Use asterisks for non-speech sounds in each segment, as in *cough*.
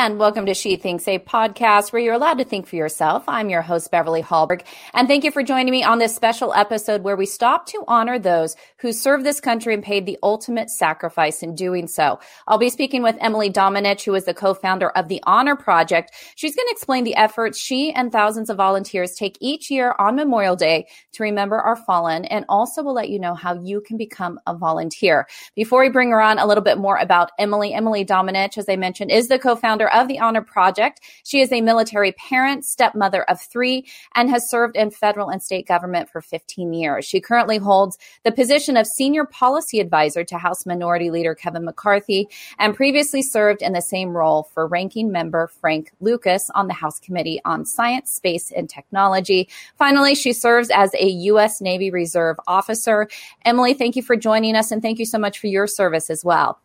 and welcome to She Thinks, a podcast where you're allowed to think for yourself. I'm your host, Beverly Hallberg, and thank you for joining me on this special episode where we stop to honor those who served this country and paid the ultimate sacrifice in doing so. I'll be speaking with Emily Domenech, who is the co-founder of the Honor Project. She's going to explain the efforts she and thousands of volunteers take each year on Memorial Day to remember our fallen, and also will let you know how you can become a volunteer. Before we bring her on, a little bit more about Emily. Emily Domenech, as I mentioned, is the co-founder of the Honor Project. She is a military parent, stepmother of three, and has served in federal and state government for 15 years. She currently holds the position of senior policy advisor to House Minority Leader Kevin McCarthy and previously served in the same role for ranking member Frank Lucas on the House Committee on Science, Space, and Technology. Finally, she serves as a U.S. Navy Reserve officer. Emily, thank you for joining us and thank you so much for your service as well.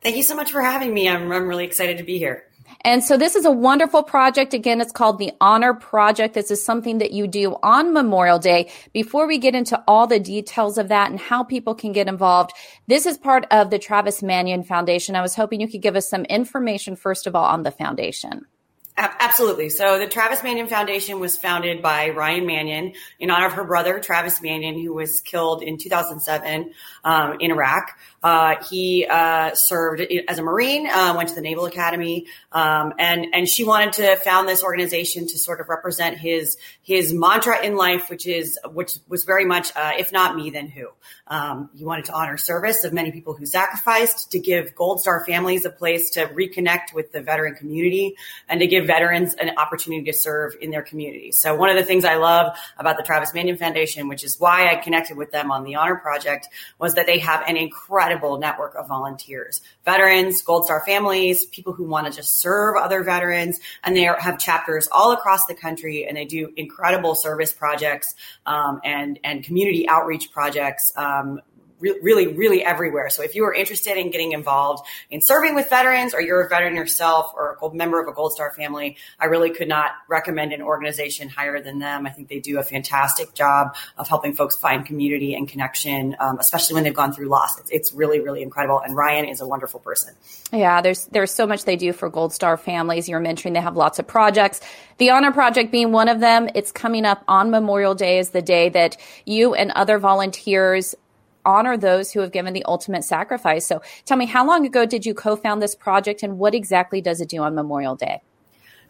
Thank you so much for having me. I'm, I'm really excited to be here. And so this is a wonderful project. Again, it's called the Honor Project. This is something that you do on Memorial Day. Before we get into all the details of that and how people can get involved, this is part of the Travis Manion Foundation. I was hoping you could give us some information, first of all, on the foundation. Absolutely. So the Travis Manion Foundation was founded by Ryan Manion in honor of her brother, Travis Manion, who was killed in 2007 um, in Iraq. Uh, he uh, served as a Marine, uh, went to the Naval Academy, um, and and she wanted to found this organization to sort of represent his his mantra in life, which is which was very much, uh, if not me, then who. Um, he wanted to honor service of many people who sacrificed, to give Gold Star families a place to reconnect with the veteran community, and to give veterans an opportunity to serve in their community. So one of the things I love about the Travis Manion Foundation, which is why I connected with them on the Honor Project, was that they have an incredible network of volunteers, veterans, Gold Star families, people who want to just serve other veterans, and they are, have chapters all across the country, and they do incredible service projects um, and and community outreach projects. Um, re- really, really everywhere. So if you are interested in getting involved in serving with veterans or you're a veteran yourself or a member of a Gold Star family, I really could not recommend an organization higher than them. I think they do a fantastic job of helping folks find community and connection, um, especially when they've gone through loss. It's, it's really, really incredible. And Ryan is a wonderful person. Yeah, there's there's so much they do for Gold Star families. You're mentioning they have lots of projects. The Honor Project being one of them. It's coming up on Memorial Day is the day that you and other volunteers honor those who have given the ultimate sacrifice. So tell me, how long ago did you co found this project and what exactly does it do on Memorial Day?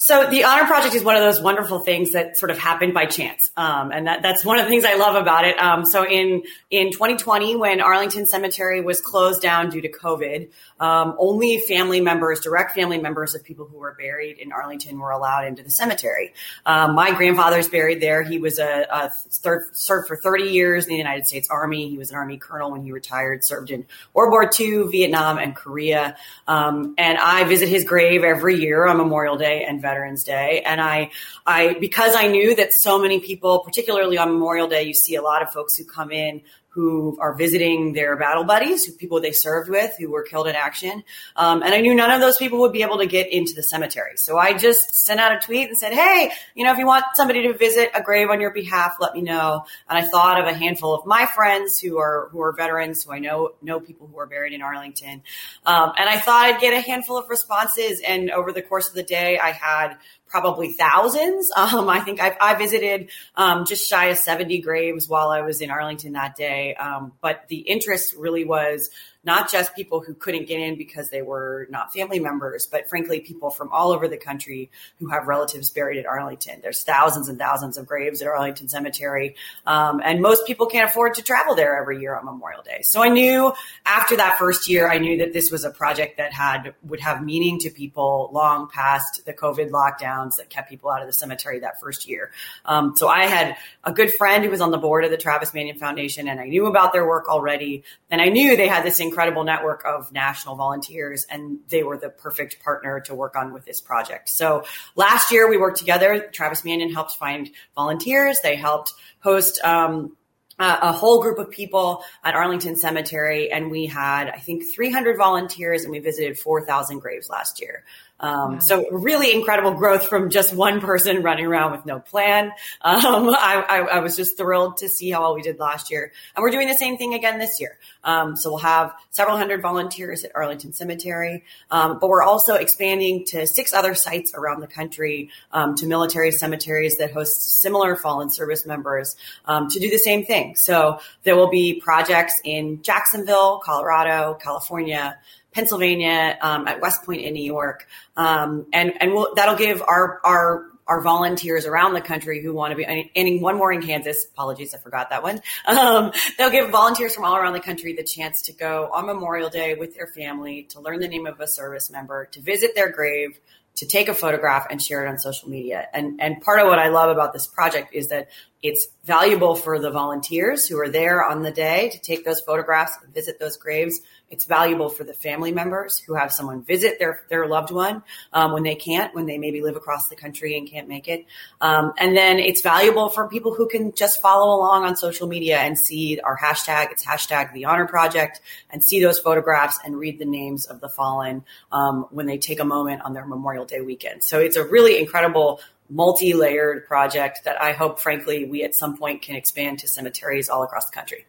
So the Honor Project is one of those wonderful things that sort of happened by chance, um, and that, that's one of the things I love about it. Um, so in in 2020, when Arlington Cemetery was closed down due to COVID, um, only family members, direct family members of people who were buried in Arlington, were allowed into the cemetery. Um, my grandfather's buried there. He was a, a third, served for 30 years in the United States Army. He was an Army colonel when he retired. Served in World War II, Vietnam, and Korea. Um, and I visit his grave every year on Memorial Day and Veterans Day. And I, I, because I knew that so many people, particularly on Memorial Day, you see a lot of folks who come in who are visiting their battle buddies, who people they served with, who were killed in action. Um, and I knew none of those people would be able to get into the cemetery. So I just sent out a tweet and said, Hey, you know, if you want somebody to visit a grave on your behalf, let me know. And I thought of a handful of my friends who are, who are veterans, who I know, know people who are buried in Arlington. Um, and I thought I'd get a handful of responses. And over the course of the day, I had probably thousands. *laughs* Um, I think I've, I visited um, just shy of 70 graves while I was in Arlington that day. Um, but the interest really was not just people who couldn't get in because they were not family members, but frankly, people from all over the country who have relatives buried at Arlington. There's thousands and thousands of graves at Arlington Cemetery. Um, and most people can't afford to travel there every year on Memorial Day. So I knew after that first year, I knew that this was a project that had, would have meaning to people long past the COVID lockdowns that kept people out of the cemetery that first year. Um, so I had a good friend who was on the board of the Travis Manion Foundation and I knew about their work already. And I knew they had this incredible network of national volunteers and they were the perfect partner to work on with this project. So last year we worked together. Travis Manion helped find volunteers. They helped host, um, a whole group of people at Arlington Cemetery, and we had, I think, 300 volunteers, and we visited 4,000 graves last year. Um, wow. So really incredible growth from just one person running around with no plan. Um, *laughs* I, I, I, was just thrilled to see how well we did last year, and we're doing the same thing again this year. Um, so we'll have several hundred volunteers at Arlington Cemetery, um, but we're also expanding to six other sites around the country um, to military cemeteries that host similar fallen service members um, to do the same thing. So there will be projects in Jacksonville, Colorado, California. Pennsylvania, um, at West Point in New York, um, and and we'll, that'll give our our our volunteers around the country who want to be, and one more in Kansas. Apologies, I forgot that one. *laughs* Um, they'll give volunteers from all around the country the chance to go on Memorial Day with their family to learn the name of a service member, to visit their grave, to take a photograph and share it on social media. And, and part of what I love about this project is that it's valuable for the volunteers who are there on the day to take those photographs visit those graves it's valuable for the family members who have someone visit their, their loved one um, when they can't, when they maybe live across the country and can't make it. Um, and then it's valuable for people who can just follow along on social media and see our hashtag. It's hashtag the honor project and see those photographs and read the names of the fallen um, when they take a moment on their Memorial Day weekend. So it's a really incredible multi-layered project that I hope, frankly, we at some point can expand to cemeteries all across the country.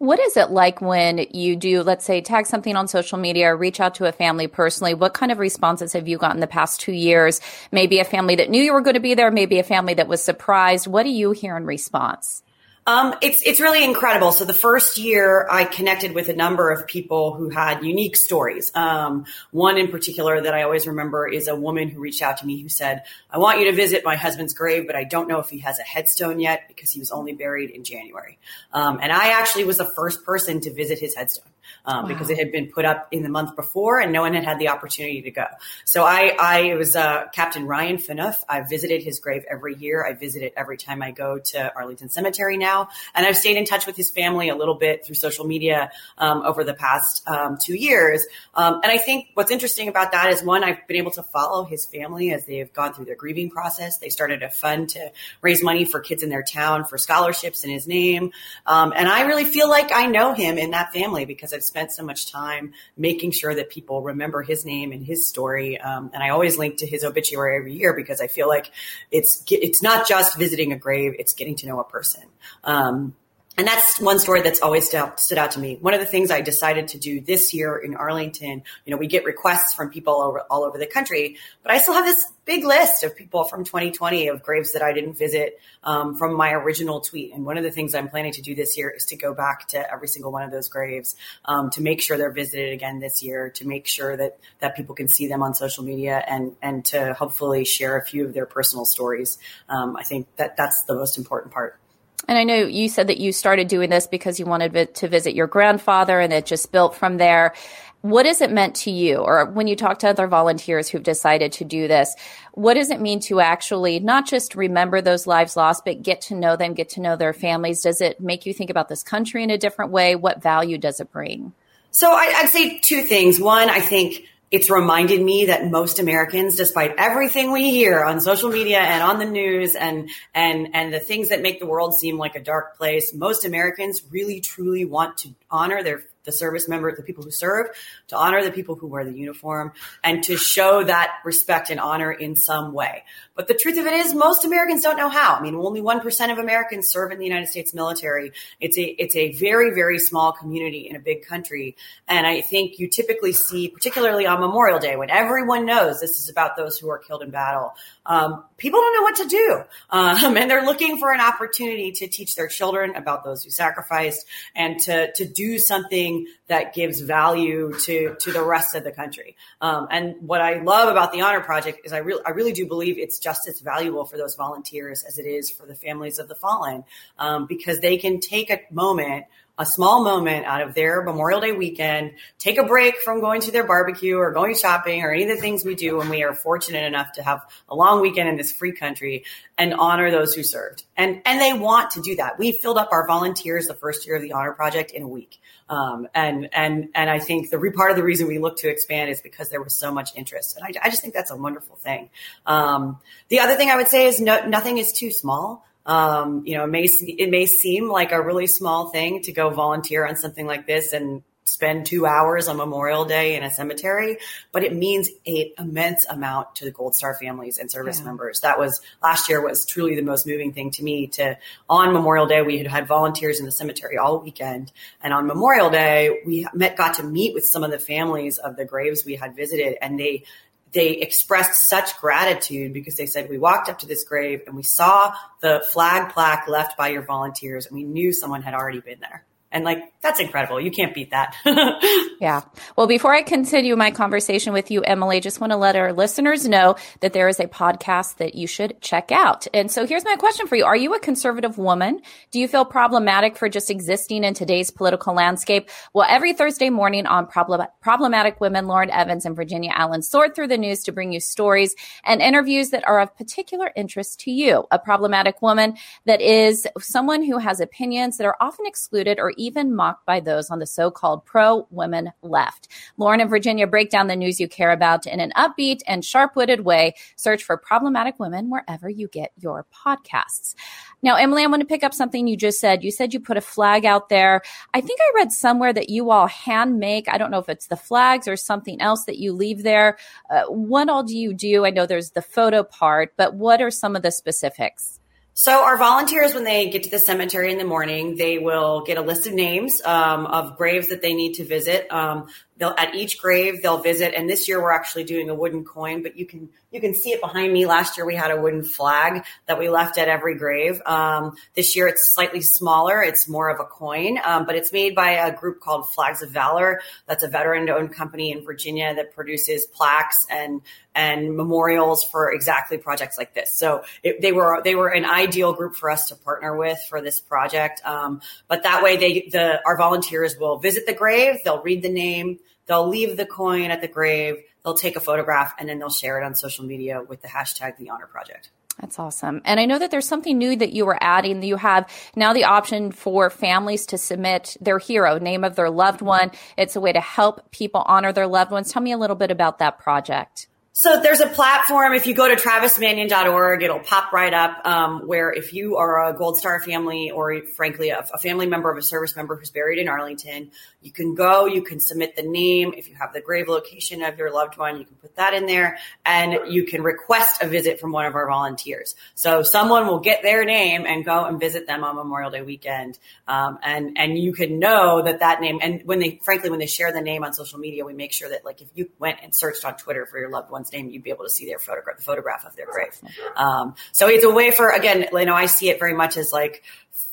What is it like when you do, let's say, tag something on social media or reach out to a family personally? What kind of responses have you gotten the past two years? Maybe a family that knew you were going to be there, maybe a family that was surprised. What do you hear in response? Um, it's it's really incredible. So the first year, I connected with a number of people who had unique stories. Um, one in particular that I always remember is a woman who reached out to me who said, "I want you to visit my husband's grave, but I don't know if he has a headstone yet because he was only buried in January." Um, and I actually was the first person to visit his headstone um, wow. because it had been put up in the month before and no one had had the opportunity to go. So I, I it was uh, Captain Ryan Phaneuf. I visited his grave every year. I visit it every time I go to Arlington Cemetery now, and I've stayed in touch with his family a little bit through social media um, over the past um, two years. Um, and I think what's interesting about that is one, I've been able to follow his family as they've gone through their grieving process. They started a fund to raise money for kids in their town for scholarships in his name, um, and I really feel like I know him in that family because I've spent so much time making sure that people remember his name and his story. Um, and I always link to his obituary every year because I feel like it's it's not just visiting a grave; it's getting to know a person. Um, and that's one story that's always stood out to me. One of the things I decided to do this year in Arlington, you know, we get requests from people over, all over the country, but I still have this big list of people from 2020 of graves that I didn't visit um, from my original tweet. And one of the things I'm planning to do this year is to go back to every single one of those graves um, to make sure they're visited again this year, to make sure that that people can see them on social media, and and to hopefully share a few of their personal stories. Um, I think that that's the most important part. And I know you said that you started doing this because you wanted to visit your grandfather and it just built from there. What has it meant to you? Or when you talk to other volunteers who've decided to do this, what does it mean to actually not just remember those lives lost, but get to know them, get to know their families? Does it make you think about this country in a different way? What value does it bring? So I'd say two things. One, I think it's reminded me that most Americans, despite everything we hear on social media and on the news and, and, and the things that make the world seem like a dark place, most Americans really truly want to honor their the service member, the people who serve, to honor the people who wear the uniform, and to show that respect and honor in some way. But the truth of it is, most Americans don't know how. I mean, only one percent of Americans serve in the United States military. It's a it's a very very small community in a big country, and I think you typically see, particularly on Memorial Day, when everyone knows this is about those who are killed in battle. Um, people don't know what to do, um, *laughs* and they're looking for an opportunity to teach their children about those who sacrificed and to to do something that gives value to to the rest of the country. Um, and what I love about the Honor Project is I really I really do believe it's just as valuable for those volunteers as it is for the families of the fallen, um, because they can take a moment a small moment out of their Memorial Day weekend, take a break from going to their barbecue or going shopping or any of the things we do when we are fortunate enough to have a long weekend in this free country and honor those who served. And, and they want to do that. We filled up our volunteers the first year of the Honor Project in a week. Um, and, and, and I think the re- part of the reason we look to expand is because there was so much interest. And I, I just think that's a wonderful thing. Um, the other thing I would say is no, nothing is too small. Um, you know, it may, it may seem like a really small thing to go volunteer on something like this and spend two hours on Memorial Day in a cemetery, but it means an immense amount to the Gold Star families and service yeah. members. That was last year was truly the most moving thing to me. To on Memorial Day, we had had volunteers in the cemetery all weekend, and on Memorial Day, we met got to meet with some of the families of the graves we had visited, and they they expressed such gratitude because they said we walked up to this grave and we saw the flag plaque left by your volunteers and we knew someone had already been there. And like, that's incredible. You can't beat that. *laughs* yeah. Well, before I continue my conversation with you, Emily, just want to let our listeners know that there is a podcast that you should check out. And so here's my question for you. Are you a conservative woman? Do you feel problematic for just existing in today's political landscape? Well, every Thursday morning on Problem- Problematic Women, Lauren Evans and Virginia Allen sort through the news to bring you stories and interviews that are of particular interest to you. A problematic woman that is someone who has opinions that are often excluded or even mocked by those on the so called pro women left. Lauren and Virginia break down the news you care about in an upbeat and sharp witted way. Search for problematic women wherever you get your podcasts. Now, Emily, I want to pick up something you just said. You said you put a flag out there. I think I read somewhere that you all hand make. I don't know if it's the flags or something else that you leave there. Uh, what all do you do? I know there's the photo part, but what are some of the specifics? So our volunteers, when they get to the cemetery in the morning, they will get a list of names um, of graves that they need to visit. Um, they'll at each grave they'll visit, and this year we're actually doing a wooden coin, but you can you can see it behind me. Last year we had a wooden flag that we left at every grave. Um, this year it's slightly smaller. It's more of a coin, um, but it's made by a group called Flags of Valor. That's a veteran-owned company in Virginia that produces plaques and and memorials for exactly projects like this. So it, they were they were an ideal group for us to partner with for this project. Um, but that way, they the our volunteers will visit the grave. They'll read the name. They'll leave the coin at the grave they'll take a photograph and then they'll share it on social media with the hashtag the honor project. That's awesome. And I know that there's something new that you were adding. You have now the option for families to submit their hero, name of their loved one. It's a way to help people honor their loved ones. Tell me a little bit about that project. So there's a platform. If you go to travismanion.org, it'll pop right up um, where if you are a Gold Star family or frankly a, a, family member of a service member who's buried in Arlington, you can go, you can submit the name. If you have the grave location of your loved one, you can put that in there and you can request a visit from one of our volunteers. So someone will get their name and go and visit them on Memorial Day weekend. Um, and, and you can know that that name, and when they, frankly, when they share the name on social media, we make sure that like if you went and searched on Twitter for your loved one, someone's name, you'd be able to see their photograph, the photograph of their grave. Um, so it's a way for, again, you know, I see it very much as like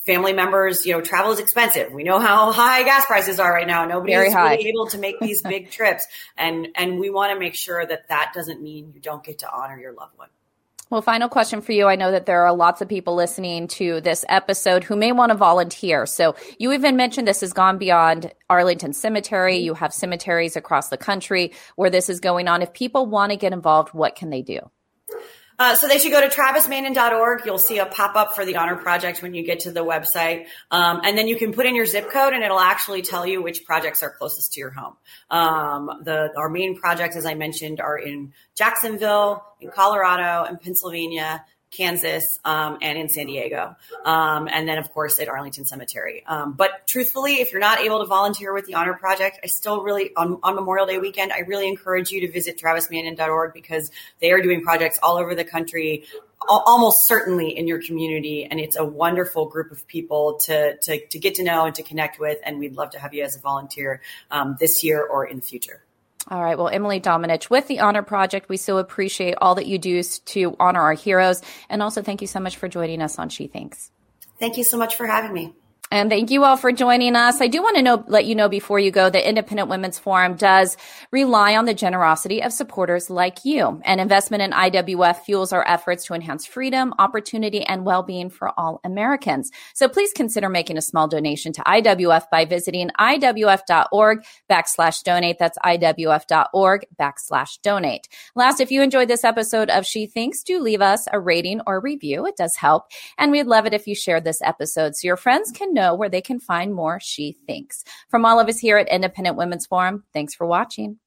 family members, you know, travel is expensive. We know how high gas prices are right now. Nobody is really able to make these big trips. And, and we want to make sure that that doesn't mean you don't get to honor your loved one. Well, final question for you. I know that there are lots of people listening to this episode who may want to volunteer. So you even mentioned this has gone beyond Arlington Cemetery. You have cemeteries across the country where this is going on. If people want to get involved, what can they do? Uh, so they should go to travismanion.org. You'll see a pop up for the Honor Project when you get to the website. Um, and then you can put in your zip code and it'll actually tell you which projects are closest to your home. Um, the, our main projects, as I mentioned, are in Jacksonville, in Colorado, and Pennsylvania, Kansas, um, and in San Diego. Um, and then, of course, at Arlington Cemetery. Um, but truthfully, if you're not able to volunteer with the Honor Project, I still really, on, on Memorial Day weekend, I really encourage you to visit travismanion.org because they are doing projects all over the country, almost certainly in your community. And it's a wonderful group of people to, to, to get to know and to connect with. And we'd love to have you as a volunteer um, this year or in the future. All right. Well, Emily Domenech with the Honor Project, we so appreciate all that you do to honor our heroes. And also thank you so much for joining us on She Thinks. Thank you so much for having me. And thank you all for joining us. I do want to know, let you know before you go, the Independent Women's Forum does rely on the generosity of supporters like you. And investment in IWF fuels our efforts to enhance freedom, opportunity, and well-being for all Americans. So please consider making a small donation to IWF by visiting IWF.org backslash donate. That's IWF.org backslash donate. Last, if you enjoyed this episode of She Thinks, do leave us a rating or review. It does help. And we'd love it if you shared this episode so your friends can know where they can find more She Thinks. From all of us here at Independent Women's Forum, thanks for watching.